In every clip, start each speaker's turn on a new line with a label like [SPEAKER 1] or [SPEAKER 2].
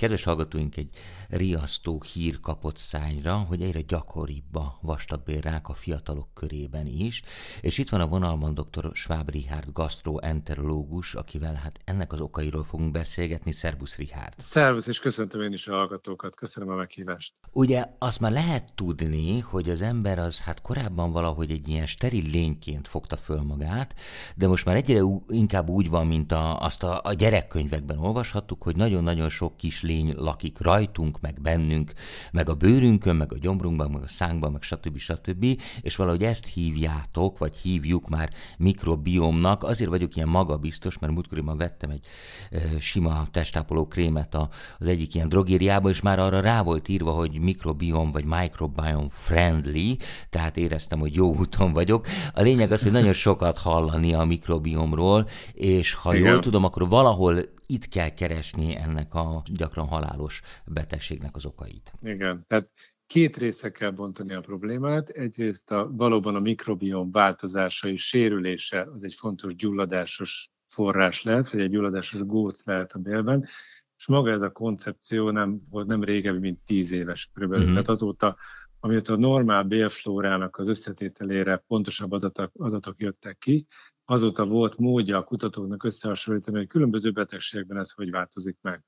[SPEAKER 1] Kedves hallgatóink, egy riasztó hír kapott szányra, hogy egyre gyakoribb a vastagbélrák a fiatalok körében is, és itt van a vonalban dr. Schwab Richard, gastroenterológus, akivel hát ennek az okairól fogunk beszélgetni. Szerbusz Richard!
[SPEAKER 2] Szervusz, és köszöntöm én is a hallgatókat, köszönöm a meghívást.
[SPEAKER 1] Ugye azt már lehet tudni, hogy az ember az hát korábban valahogy egy ilyen steril lényként fogta föl magát, de most már egyre inkább úgy van, mint a, azt a, a gyerekkönyvekben olvashattuk, hogy nagyon-nagyon sok kis lény lakik rajtunk, meg bennünk, meg a bőrünkön, meg a gyomrunkban, meg a szánkban, meg stb. stb. És valahogy ezt hívjátok, vagy hívjuk már mikrobiomnak. Azért vagyok ilyen magabiztos, mert múltkoriban vettem egy e, sima testápoló krémet a, az egyik ilyen drogériába, és már arra rá volt írva, hogy mikrobiom vagy microbiome friendly, tehát éreztem, hogy jó úton vagyok. A lényeg az, hogy nagyon sokat hallani a mikrobiomról, és ha Igen. jól tudom, akkor valahol itt kell keresni ennek a gyakran halálos betegségnek az okait.
[SPEAKER 2] Igen, tehát két része kell bontani a problémát. Egyrészt a, valóban a mikrobiom változása és sérülése az egy fontos gyulladásos forrás lehet, vagy egy gyulladásos góc lehet a bélben, és maga ez a koncepció nem volt nem régebbi, mint tíz éves körülbelül. Uh-huh. Tehát azóta, amióta a normál bélflórának az összetételére pontosabb adatok, adatok jöttek ki, azóta volt módja a kutatóknak összehasonlítani, hogy különböző betegségekben ez hogy változik meg.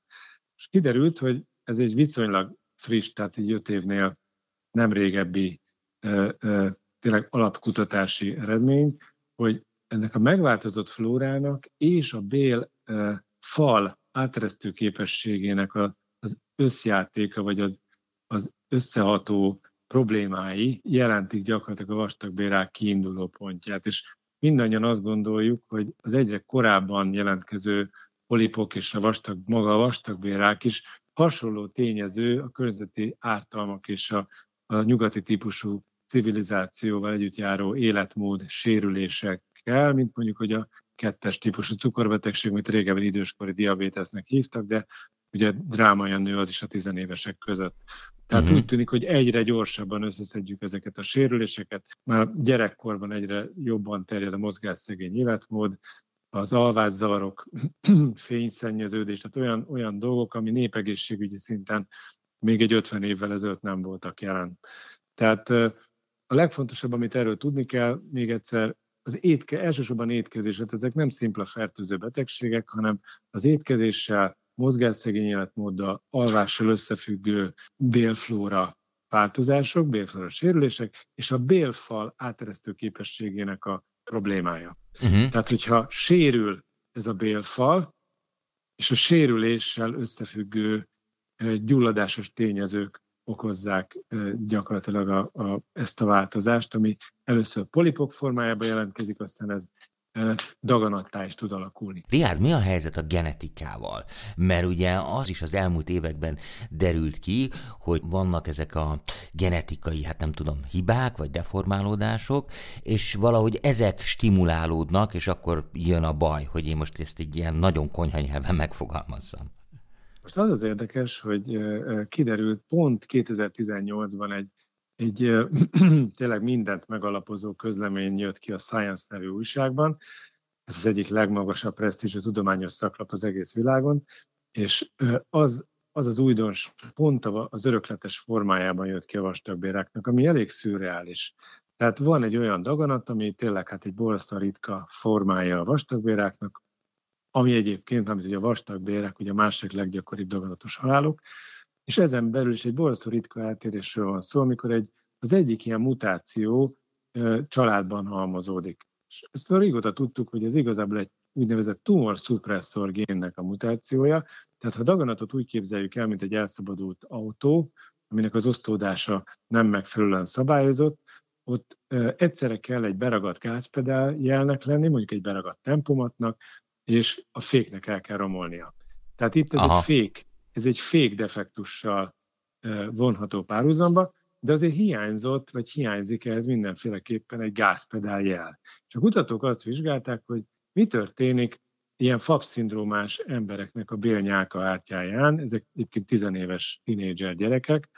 [SPEAKER 2] És kiderült, hogy ez egy viszonylag friss, tehát egy öt évnél nem régebbi tényleg alapkutatási eredmény, hogy ennek a megváltozott flórának és a bél fal áteresztő képességének az összjátéka, vagy az, az összeható problémái jelentik gyakorlatilag a vastagbérák kiinduló pontját. És mindannyian azt gondoljuk, hogy az egyre korábban jelentkező polipok és a vastag, maga a vastagbérák is hasonló tényező a környezeti ártalmak és a, a nyugati típusú civilizációval együtt járó életmód sérülésekkel, mint mondjuk, hogy a kettes típusú cukorbetegség, amit régebben időskori diabétesznek hívtak, de ugye drámaian nő az is a tizenévesek között. Tehát uh-huh. úgy tűnik, hogy egyre gyorsabban összeszedjük ezeket a sérüléseket. Már gyerekkorban egyre jobban terjed a mozgásszegény életmód, az alvászavarok, fényszennyeződés, tehát olyan, olyan dolgok, ami népegészségügyi szinten még egy 50 évvel ezelőtt nem voltak jelen. Tehát a legfontosabb, amit erről tudni kell, még egyszer, az étke, elsősorban étkezés, hát ezek nem szimpla fertőző betegségek, hanem az étkezéssel, mozgásszegény életmóddal, alvással összefüggő bélflóra változások, bélflóra sérülések, és a bélfal áteresztő képességének a problémája. Uh-huh. Tehát, hogyha sérül ez a bélfal, és a sérüléssel összefüggő gyulladásos tényezők okozzák gyakorlatilag a, a, ezt a változást, ami először polipok formájában jelentkezik, aztán ez daganattá is tud alakulni.
[SPEAKER 1] Riárd, mi a helyzet a genetikával? Mert ugye az is az elmúlt években derült ki, hogy vannak ezek a genetikai, hát nem tudom, hibák vagy deformálódások, és valahogy ezek stimulálódnak, és akkor jön a baj, hogy én most ezt egy ilyen nagyon konyha nyelven megfogalmazzam.
[SPEAKER 2] Most az az érdekes, hogy kiderült pont 2018-ban egy egy tényleg mindent megalapozó közlemény jött ki a Science nevű újságban. Ez az egyik legmagasabb presztízsű tudományos szaklap az egész világon, és az az, az újdons pont az örökletes formájában jött ki a vastagbéráknak, ami elég szürreális. Tehát van egy olyan daganat, ami tényleg hát egy borzasztóan ritka formája a vastagbéráknak, ami egyébként, amit ugye a vastagbérek, ugye a másik leggyakoribb daganatos halálok, és ezen belül is egy borzasztó ritka eltérésről van szó, amikor egy, az egyik ilyen mutáció családban halmozódik. És ezt régóta tudtuk, hogy ez igazából egy úgynevezett tumor suppressor génnek a mutációja, tehát ha daganatot úgy képzeljük el, mint egy elszabadult autó, aminek az osztódása nem megfelelően szabályozott, ott egyszerre kell egy beragadt gázpedál jelnek lenni, mondjuk egy beragadt tempomatnak, és a féknek el kell romolnia. Tehát itt ez Aha. egy fék ez egy fék defektussal vonható párhuzamba, de azért hiányzott, vagy hiányzik ehhez mindenféleképpen egy gázpedál jel. És a kutatók azt vizsgálták, hogy mi történik ilyen FAP-szindrómás embereknek a bélnyálka ártyáján, ezek egyébként tizenéves tinédzser gyerekek,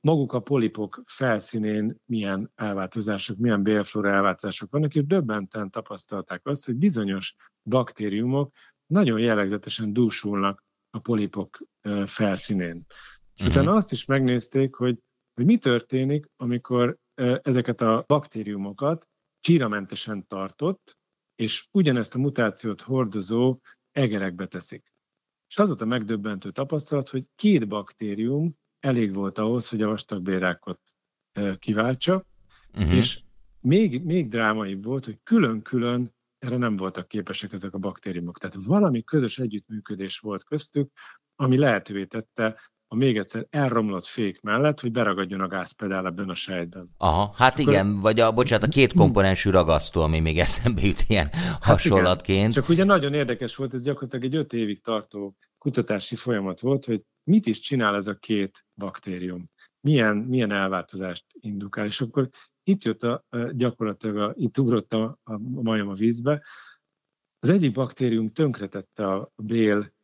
[SPEAKER 2] maguk a polipok felszínén milyen elváltozások, milyen bélflóra elváltozások vannak, és döbbenten tapasztalták azt, hogy bizonyos baktériumok nagyon jellegzetesen dúsulnak a polipok felszínén. És uh-huh. utána azt is megnézték, hogy, hogy mi történik, amikor ezeket a baktériumokat csíramentesen tartott, és ugyanezt a mutációt hordozó egerekbe teszik. És az volt a megdöbbentő tapasztalat, hogy két baktérium elég volt ahhoz, hogy a vastagbérákot kiváltsa, uh-huh. és még, még drámaibb volt, hogy külön-külön erre nem voltak képesek ezek a baktériumok. Tehát valami közös együttműködés volt köztük, ami lehetővé tette a még egyszer elromlott fék mellett, hogy beragadjon a gázpedál ebben a sejtben.
[SPEAKER 1] Aha, hát Csak igen, akkor... vagy a, bocsánat, a két komponensű ragasztó, ami még eszembe jut ilyen hát hasonlatként. Igen.
[SPEAKER 2] Csak ugye nagyon érdekes volt, ez gyakorlatilag egy öt évig tartó kutatási folyamat volt, hogy mit is csinál ez a két baktérium, milyen, milyen elváltozást indukál, és akkor itt jött a, gyakorlatilag, a, itt ugrott a, a majom a vízbe. Az egyik baktérium tönkretette a bél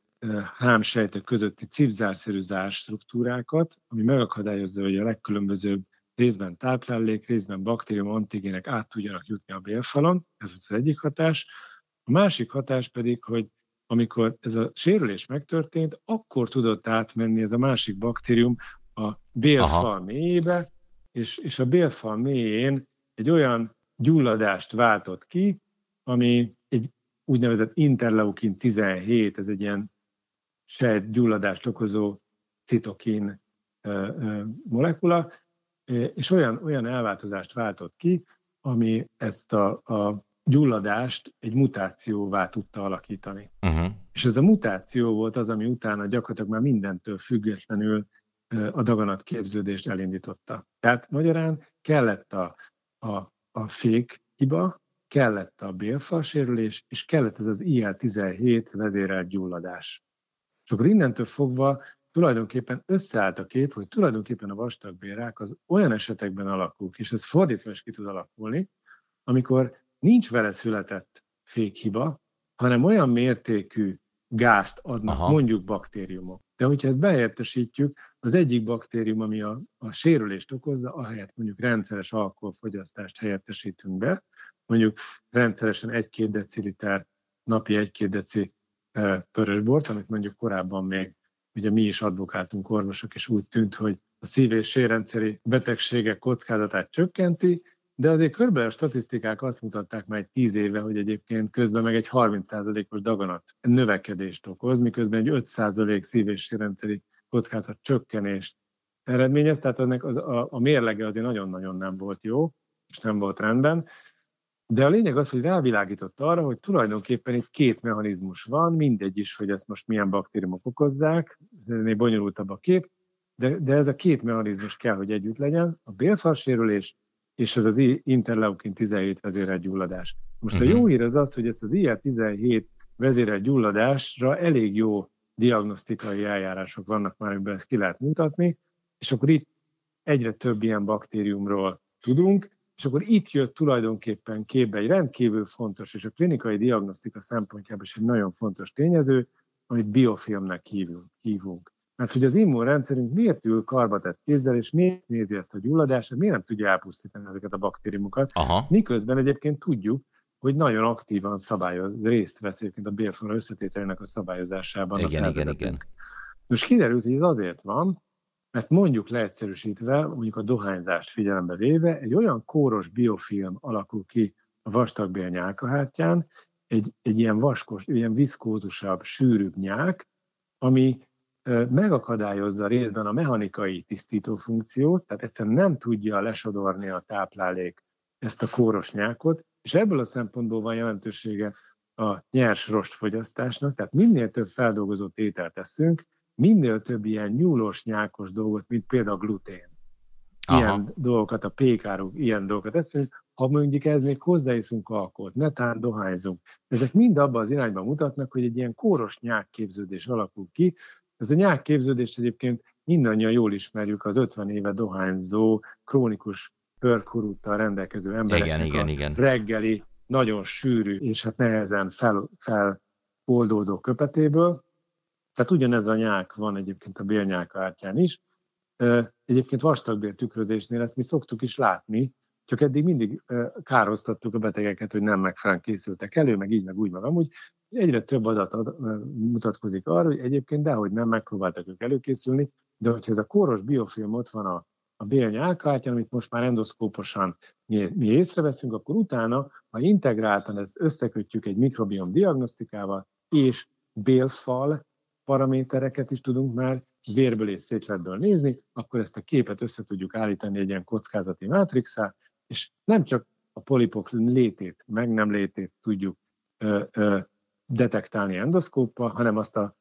[SPEAKER 2] hámsejtek közötti cipzárszerű zárstruktúrákat, ami megakadályozza, hogy a legkülönbözőbb részben táplálék, részben baktérium antigének át tudjanak jutni a bélfalon, ez volt az egyik hatás. A másik hatás pedig, hogy amikor ez a sérülés megtörtént, akkor tudott átmenni ez a másik baktérium a bélfal mélyébe, és, és a bélfal mélyén egy olyan gyulladást váltott ki, ami egy úgynevezett interleukin 17, ez egy ilyen sejt gyulladást okozó citokin molekula, és olyan, olyan elváltozást váltott ki, ami ezt a, a gyulladást egy mutációvá tudta alakítani. Uh-huh. És ez a mutáció volt az, ami utána gyakorlatilag már mindentől függetlenül a daganat képződést elindította. Tehát magyarán kellett a, a, a fék hiba, kellett a bélfalsérülés, és kellett ez az IL-17 vezérelt gyulladás. És akkor innentől fogva tulajdonképpen összeállt a kép, hogy tulajdonképpen a vastagbélrák az olyan esetekben alakul, és ez fordítva is ki tud alakulni, amikor nincs vele született fékhiba, hanem olyan mértékű gázt adnak Aha. mondjuk baktériumok. De hogyha ezt behelyettesítjük, az egyik baktérium, ami a, a sérülést okozza, ahelyett mondjuk rendszeres alkoholfogyasztást helyettesítünk be, mondjuk rendszeresen 1-2 deciliter, napi 1-2 deci pörösbort, amit mondjuk korábban még ugye mi is advokáltunk orvosok, és úgy tűnt, hogy a szív- és sérrendszeri betegségek kockázatát csökkenti, de azért körülbelül a statisztikák azt mutatták már egy tíz éve, hogy egyébként közben meg egy 30%-os daganat növekedést okoz, miközben egy 5% szív- és sérrendszeri kockázat csökkenést eredményez, tehát ennek az, a, a mérlege azért nagyon-nagyon nem volt jó, és nem volt rendben. De a lényeg az, hogy rávilágított arra, hogy tulajdonképpen itt két mechanizmus van, mindegy is, hogy ezt most milyen baktériumok okozzák, ez ennél bonyolultabb a kép, de, de ez a két mechanizmus kell, hogy együtt legyen, a bélfalsérülés és ez az interleukin 17 vezérelt gyulladás. Most uh-huh. a jó mhm. hír az az, hogy ezt az IL-17 vezérelt gyulladásra elég jó diagnosztikai eljárások vannak már, amiben ezt ki lehet mutatni, és akkor itt egyre több ilyen baktériumról tudunk, és akkor itt jött tulajdonképpen képbe egy rendkívül fontos, és a klinikai diagnosztika szempontjából is egy nagyon fontos tényező, amit biofilmnek hívunk. hívunk. Mert hogy az immunrendszerünk miért ül karbatett kézzel, és miért nézi ezt a gyulladást, miért nem tudja elpusztítani ezeket a baktériumokat, Aha. miközben egyébként tudjuk, hogy nagyon aktívan szabályoz, részt vesz egyébként a bélflora összetételének a szabályozásában igen, a igen, igen. Most kiderült, hogy ez azért van, mert mondjuk leegyszerűsítve, mondjuk a dohányzást figyelembe véve, egy olyan kóros biofilm alakul ki a vastagbél nyálkahártyán, egy, egy ilyen vaskos, ilyen viszkózusabb, sűrűbb nyák, ami megakadályozza részben a mechanikai tisztító funkciót, tehát egyszerűen nem tudja lesodorni a táplálék ezt a kóros nyákot, és ebből a szempontból van jelentősége a nyers rostfogyasztásnak, tehát minél több feldolgozott ételt teszünk, minél több ilyen nyúlós, nyákos dolgot, mint például glutén. Ilyen Aha. dolgokat, a pékárok, ilyen dolgokat eszünk, ha mondjuk ez még hozzáiszunk alkoholt, netán dohányzunk. Ezek mind abban az irányban mutatnak, hogy egy ilyen kóros nyákképződés alakul ki. Ez a nyákképződés egyébként mindannyian jól ismerjük az 50 éve dohányzó, krónikus pörkurúttal rendelkező embereknek igen, igen, igen. reggeli, nagyon sűrű és hát nehezen fel, feloldódó köpetéből. Tehát ugyanez a nyák van egyébként a bélnyák ártyán is. Egyébként vastagbél tükrözésnél ezt mi szoktuk is látni, csak eddig mindig károztattuk a betegeket, hogy nem megfelelően készültek elő, meg így, meg úgy, meg amúgy. Egyre több adat ad, mutatkozik arra, hogy egyébként dehogy nem megpróbáltak ők előkészülni, de hogyha ez a kóros biofilm ott van a, a bélny amit most már endoszkóposan mi, mi észreveszünk, akkor utána, ha integráltan ezt összekötjük egy mikrobiom diagnosztikával, és bélfal paramétereket is tudunk már vérből és szétletből nézni, akkor ezt a képet össze tudjuk állítani egy ilyen kockázati mátrixá, és nem csak a polipok létét, meg nem létét tudjuk ö, ö, detektálni endoszkóppal, hanem azt a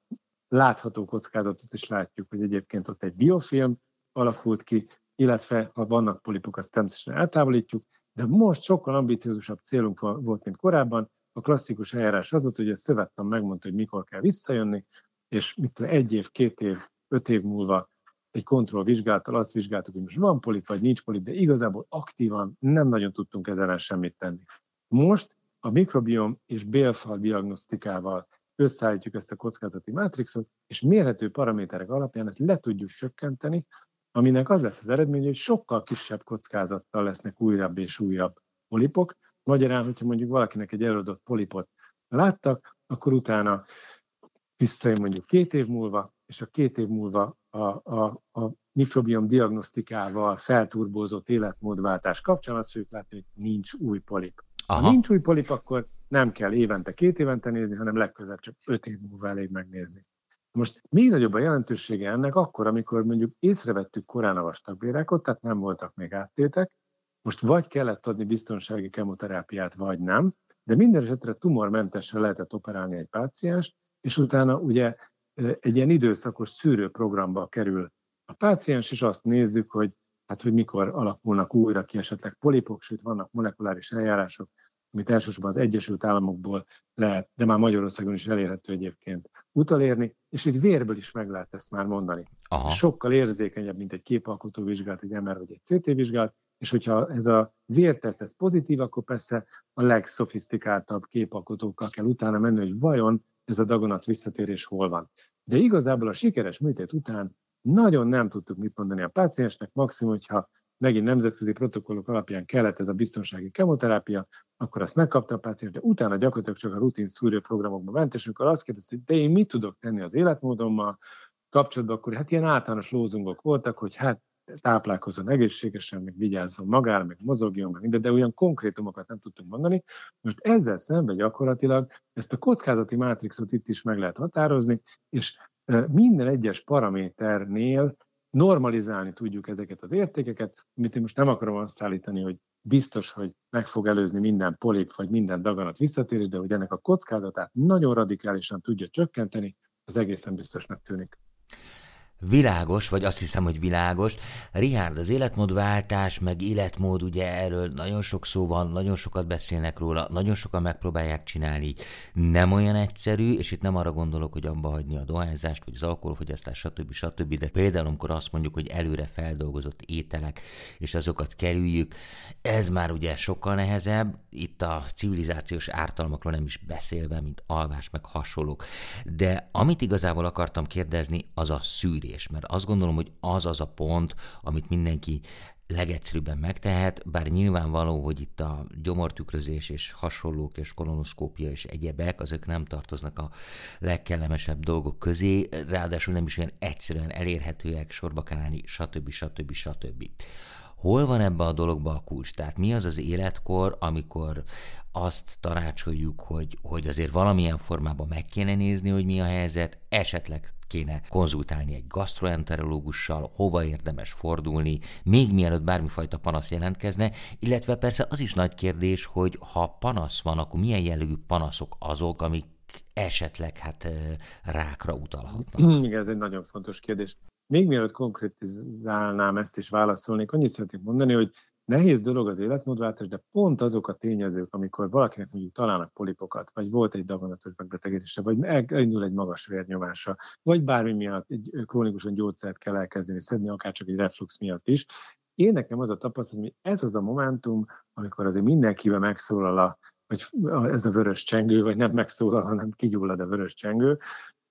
[SPEAKER 2] látható kockázatot is látjuk, hogy egyébként ott egy biofilm alakult ki, illetve ha vannak polipok, azt természetesen eltávolítjuk, de most sokkal ambiciózusabb célunk volt, mint korábban. A klasszikus eljárás az volt, hogy a szövettem megmondta, hogy mikor kell visszajönni, és mit egy év, két év, öt év múlva egy kontrollvizsgálattal azt vizsgáltuk, hogy most van polip, vagy nincs polip, de igazából aktívan nem nagyon tudtunk ezzel semmit tenni. Most a mikrobiom és bélfal diagnosztikával összeállítjuk ezt a kockázati mátrixot, és mérhető paraméterek alapján ezt le tudjuk csökkenteni, aminek az lesz az eredmény, hogy sokkal kisebb kockázattal lesznek újabb és újabb polipok. Magyarán, hogyha mondjuk valakinek egy előadott polipot láttak, akkor utána visszajön mondjuk két év múlva, és a két év múlva a, a, a mikrobiom diagnosztikával felturbózott életmódváltás kapcsán azt fogjuk látni, hogy nincs új polip. Aha. Ha nincs új polip, akkor nem kell évente, két évente nézni, hanem legközelebb csak öt év múlva elég megnézni. Most még nagyobb a jelentősége ennek akkor, amikor mondjuk észrevettük korán a vastagbérákot, tehát nem voltak még áttétek, most vagy kellett adni biztonsági kemoterápiát, vagy nem, de minden esetre tumormentesre lehetett operálni egy pácienst, és utána ugye egy ilyen időszakos szűrőprogramba kerül a páciens, és azt nézzük, hogy hát hogy mikor alakulnak újra ki esetleg polipok, sőt vannak molekuláris eljárások, amit elsősorban az Egyesült Államokból lehet, de már Magyarországon is elérhető egyébként utalérni, és itt vérből is meg lehet ezt már mondani. Aha. Sokkal érzékenyebb, mint egy képalkotó vizsgálat, egy MR vagy egy CT vizsgálat, és hogyha ez a vérteszt ez pozitív, akkor persze a legszofisztikáltabb képalkotókkal kell utána menni, hogy vajon ez a dagonat visszatérés hol van. De igazából a sikeres műtét után nagyon nem tudtuk mit mondani a páciensnek, maximum, hogyha megint nemzetközi protokollok alapján kellett ez a biztonsági kemoterápia, akkor azt megkapta a páciens, de utána gyakorlatilag csak a rutin szűrőprogramokba ment, és amikor azt kérdezte, hogy de én mit tudok tenni az életmódommal kapcsolatban, akkor hát ilyen általános lózungok voltak, hogy hát táplálkozzon egészségesen, meg vigyázzon magára, meg mozogjon, meg minden, de olyan konkrétumokat nem tudtunk mondani. Most ezzel szemben gyakorlatilag ezt a kockázati mátrixot itt is meg lehet határozni, és minden egyes paraméternél normalizálni tudjuk ezeket az értékeket, amit én most nem akarom azt állítani, hogy biztos, hogy meg fog előzni minden polip vagy minden daganat visszatérés, de hogy ennek a kockázatát nagyon radikálisan tudja csökkenteni, az egészen biztosnak tűnik.
[SPEAKER 1] Világos, vagy azt hiszem, hogy világos. Richard, az életmódváltás, meg életmód, ugye erről nagyon sok szó van, nagyon sokat beszélnek róla, nagyon sokan megpróbálják csinálni. Nem olyan egyszerű, és itt nem arra gondolok, hogy abba hagyni a dohányzást, vagy az alkoholfogyasztást, stb. stb. De például, amikor azt mondjuk, hogy előre feldolgozott ételek, és azokat kerüljük, ez már ugye sokkal nehezebb, itt a civilizációs ártalmakról nem is beszélve, mint alvás, meg hasonlók. De amit igazából akartam kérdezni, az a szűrés kérdés, mert azt gondolom, hogy az az a pont, amit mindenki legegyszerűbben megtehet, bár nyilvánvaló, hogy itt a gyomortükrözés és hasonlók és kolonoszkópia és egyebek, azok nem tartoznak a legkellemesebb dolgok közé, ráadásul nem is olyan egyszerűen elérhetőek, sorba kell állni, stb. stb. stb. Hol van ebbe a dologba a kulcs? Tehát mi az az életkor, amikor azt tanácsoljuk, hogy, hogy azért valamilyen formában meg kéne nézni, hogy mi a helyzet, esetleg kéne konzultálni egy gastroenterológussal, hova érdemes fordulni, még mielőtt bármifajta panasz jelentkezne, illetve persze az is nagy kérdés, hogy ha panasz van, akkor milyen jellegű panaszok azok, amik esetleg hát rákra utalhatnak.
[SPEAKER 2] Igen, ez egy nagyon fontos kérdés. Még mielőtt konkrétizálnám ezt is válaszolnék, annyit szeretnék mondani, hogy Nehéz dolog az életmódváltás, de pont azok a tényezők, amikor valakinek mondjuk találnak polipokat, vagy volt egy daganatos megbetegedése, vagy elindul egy magas vérnyomása, vagy bármi miatt egy krónikusan gyógyszert kell elkezdeni szedni, akár csak egy reflux miatt is. Én nekem az a tapasztalat, hogy ez az a momentum, amikor azért mindenkivel megszólal a, vagy ez a vörös csengő, vagy nem megszólal, hanem kigyullad a vörös csengő,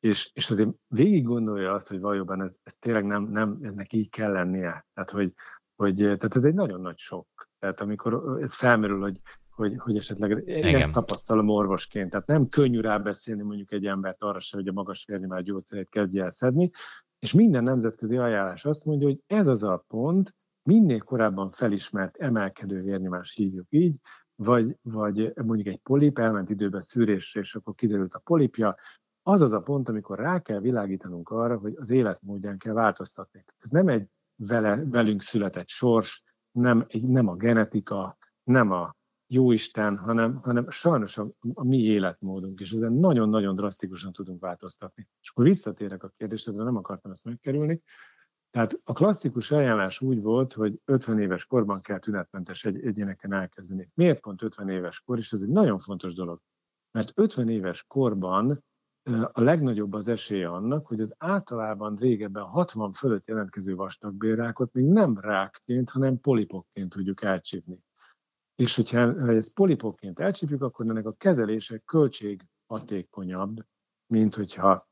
[SPEAKER 2] és, és azért végig gondolja azt, hogy valójában ez, ez tényleg nem, nem ennek így kell lennie. Tehát, hogy, hogy tehát ez egy nagyon nagy sok. Tehát amikor ez felmerül, hogy, hogy, hogy esetleg Igen. ezt tapasztalom orvosként. Tehát nem könnyű rábeszélni mondjuk egy embert arra se, hogy a magas vérnyomás gyógyszerét kezdje el szedni, és minden nemzetközi ajánlás azt mondja, hogy ez az a pont, minél korábban felismert emelkedő vérnyomás hívjuk így, vagy, vagy mondjuk egy polip elment időben szűrésre, és akkor kiderült a polipja, az az a pont, amikor rá kell világítanunk arra, hogy az életmódján kell változtatni. Ez nem egy vele, velünk született sors, nem, nem a genetika, nem a jóisten, hanem, hanem sajnos a, a mi életmódunk, és ezen nagyon-nagyon drasztikusan tudunk változtatni. És akkor visszatérek a kérdésre, nem akartam ezt megkerülni. Tehát a klasszikus ajánlás úgy volt, hogy 50 éves korban kell tünetmentes egy, egyéneken elkezdeni. Miért pont 50 éves kor? És ez egy nagyon fontos dolog. Mert 50 éves korban a legnagyobb az esélye annak, hogy az általában régebben 60 fölött jelentkező vastagbélrákot még nem rákként, hanem polipokként tudjuk elcsípni. És hogyha ha ezt polipokként elcsípjük, akkor ennek a kezelése költség hatékonyabb, mint hogyha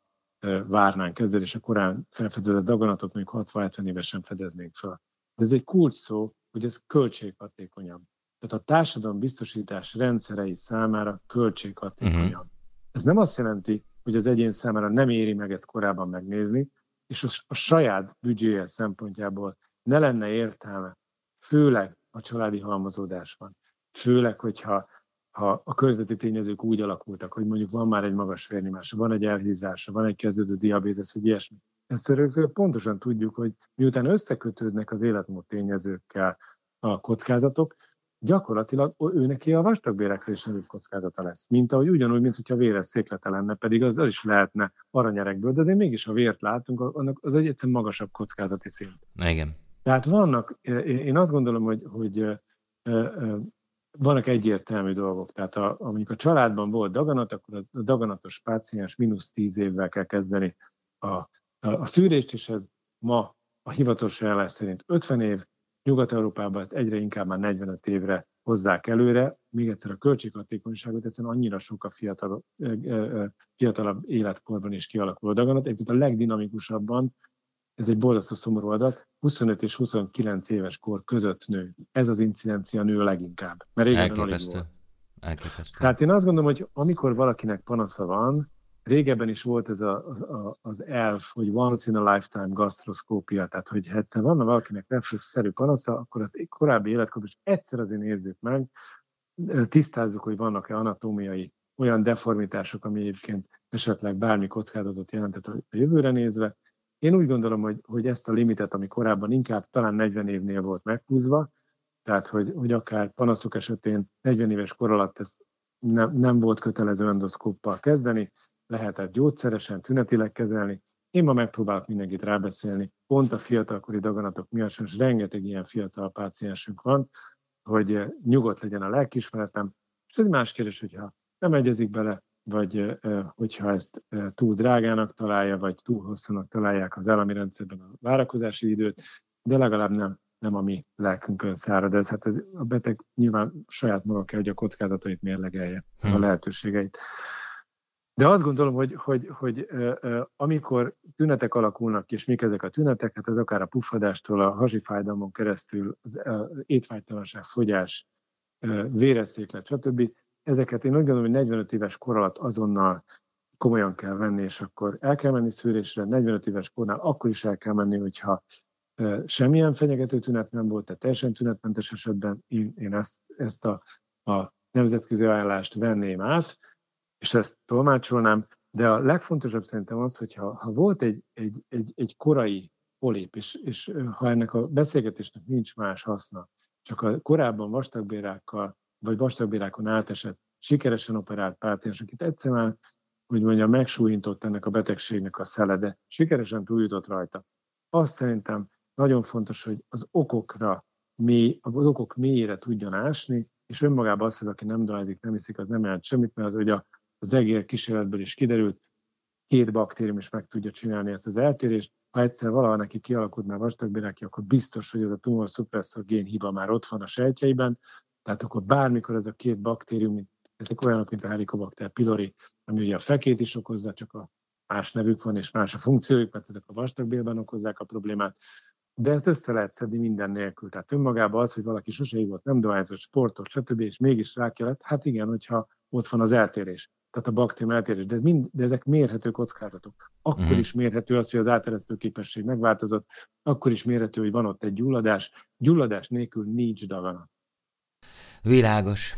[SPEAKER 2] várnánk ezzel, és a korán felfedezett daganatot mondjuk 60-70 évesen fedeznénk fel. De ez egy kulcs szó, hogy ez költséghatékonyabb. Tehát a társadalom biztosítás rendszerei számára költséghatékonyabb. Uh-huh. Ez nem azt jelenti, hogy az egyén számára nem éri meg ezt korábban megnézni, és a, a saját büdzséje szempontjából ne lenne értelme, főleg a családi halmozódásban, főleg, hogyha ha a körzeti tényezők úgy alakultak, hogy mondjuk van már egy magas vérnyomása, van egy elhízása, van egy kezdődő diabétesz, hogy ilyesmi. Ezt pontosan tudjuk, hogy miután összekötődnek az életmód tényezőkkel a kockázatok, gyakorlatilag ő neki a vastagbérekre is nagyobb kockázata lesz. Mint ahogy ugyanúgy, mint hogyha véres széklete lenne, pedig az, az is lehetne aranyerekből, de azért mégis, ha vért látunk, annak az egy egyszerűen magasabb kockázati szint.
[SPEAKER 1] Igen.
[SPEAKER 2] Tehát vannak, én azt gondolom, hogy, hogy vannak egyértelmű dolgok. Tehát a, mondjuk a családban volt daganat, akkor a daganatos páciens mínusz 10 évvel kell kezdeni a, a, a szűrést, és ez ma a hivatalos ajánlás szerint 50 év, Nyugat-Európában ezt egyre inkább már 45 évre hozzák előre. Még egyszer a költséghatékonyságot, egyszerűen annyira sok a fiatal, fiatalabb életkorban is kialakuló daganat. Egyébként a legdinamikusabban ez egy borzasztó szomorú adat, 25 és 29 éves kor között nő. Ez az incidencia nő a leginkább. Mert régebben alig volt. Elképesztő. Tehát én azt gondolom, hogy amikor valakinek panasza van, régebben is volt ez a, a, az elf, hogy once in a lifetime gasztroszkópia, tehát hogy egyszer van valakinek reflux-szerű panasza, akkor azt korábbi életkorban is egyszer azért nézzük meg, tisztázzuk, hogy vannak-e anatómiai olyan deformitások, ami egyébként esetleg bármi kockázatot jelentett a jövőre nézve, én úgy gondolom, hogy, hogy ezt a limitet, ami korábban inkább talán 40 évnél volt meghúzva, tehát hogy, hogy akár panaszok esetén 40 éves kor alatt ezt nem, nem volt kötelező endoszkóppal kezdeni, lehetett gyógyszeresen, tünetileg kezelni. Én ma megpróbálok mindenkit rábeszélni, pont a fiatalkori daganatok miatt, és rengeteg ilyen fiatal páciensünk van, hogy nyugodt legyen a lelkismeretem, és egy más kérdés, hogyha nem egyezik bele, vagy hogyha ezt túl drágának találja, vagy túl hosszúnak találják az állami rendszerben a várakozási időt, de legalább nem, nem a mi lelkünkön szárad ez. Hát ez a beteg nyilván saját maga kell, hogy a kockázatait mérlegelje, hmm. a lehetőségeit. De azt gondolom, hogy, hogy, hogy amikor tünetek alakulnak és mik ezek a tünetek, hát ez akár a puffadástól, a hasifájdalmon keresztül, az étvágytalanság, fogyás, véreszéklet, stb. Ezeket én úgy gondolom, hogy 45 éves kor alatt azonnal komolyan kell venni, és akkor el kell menni szűrésre, 45 éves kornál akkor is el kell menni, hogyha semmilyen fenyegető tünet nem volt, tehát teljesen tünetmentes esetben én, én ezt, ezt a, a nemzetközi ajánlást venném át, és ezt tolmácsolnám, de a legfontosabb szerintem az, hogy ha, ha volt egy, egy, egy, egy korai polép, és, és ha ennek a beszélgetésnek nincs más haszna, csak a korábban vastagbérákkal vagy vastagbérákon átesett, sikeresen operált páciens, akit egyszerűen, hogy mondjam, megsújintott ennek a betegségnek a szele, de sikeresen túljutott rajta. Azt szerintem nagyon fontos, hogy az okokra mély, az okok mélyére tudjon ásni, és önmagában az, hogy aki nem dohányzik, nem iszik, az nem jelent semmit, mert az ugye az egér kísérletből is kiderült, két baktérium is meg tudja csinálni ezt az eltérést. Ha egyszer valaha neki kialakult már vastagbéráki, akkor biztos, hogy ez a tumor szupresszor gén hiba már ott van a sejtjeiben, tehát akkor bármikor ez a két baktérium, ezek olyanok, mint a Helicobacter pylori, ami ugye a fekét is okozza, csak a más nevük van, és más a funkciójuk, mert ezek a vastagbélben okozzák a problémát. de ezt össze lehet szedni minden nélkül. Tehát önmagában az, hogy valaki sose volt, nem dohányzott, sportos, stb., és mégis rákja hát igen, hogyha ott van az eltérés, tehát a baktérium eltérés, de, ez mind, de ezek mérhető kockázatok. Akkor uh-huh. is mérhető az, hogy az áteresztő képesség megváltozott, akkor is mérhető, hogy van ott egy gyulladás. Gyulladás nélkül nincs daganat.
[SPEAKER 1] Világos.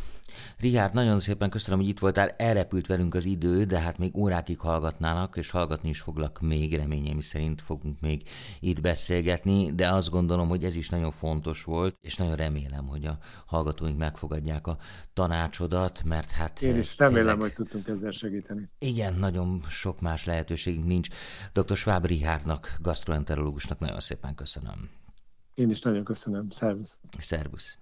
[SPEAKER 1] Richard, nagyon szépen köszönöm, hogy itt voltál. Elrepült velünk az idő, de hát még órákig hallgatnának, és hallgatni is foglak még, reményeim szerint fogunk még itt beszélgetni, de azt gondolom, hogy ez is nagyon fontos volt, és nagyon remélem, hogy a hallgatóink megfogadják a tanácsodat, mert hát...
[SPEAKER 2] Én is remélem, tényleg... hogy tudtunk ezzel segíteni.
[SPEAKER 1] Igen, nagyon sok más lehetőségünk nincs. Dr. Schwab Richardnak, gastroenterológusnak nagyon szépen köszönöm.
[SPEAKER 2] Én is nagyon köszönöm. Szervusz.
[SPEAKER 1] Szervusz.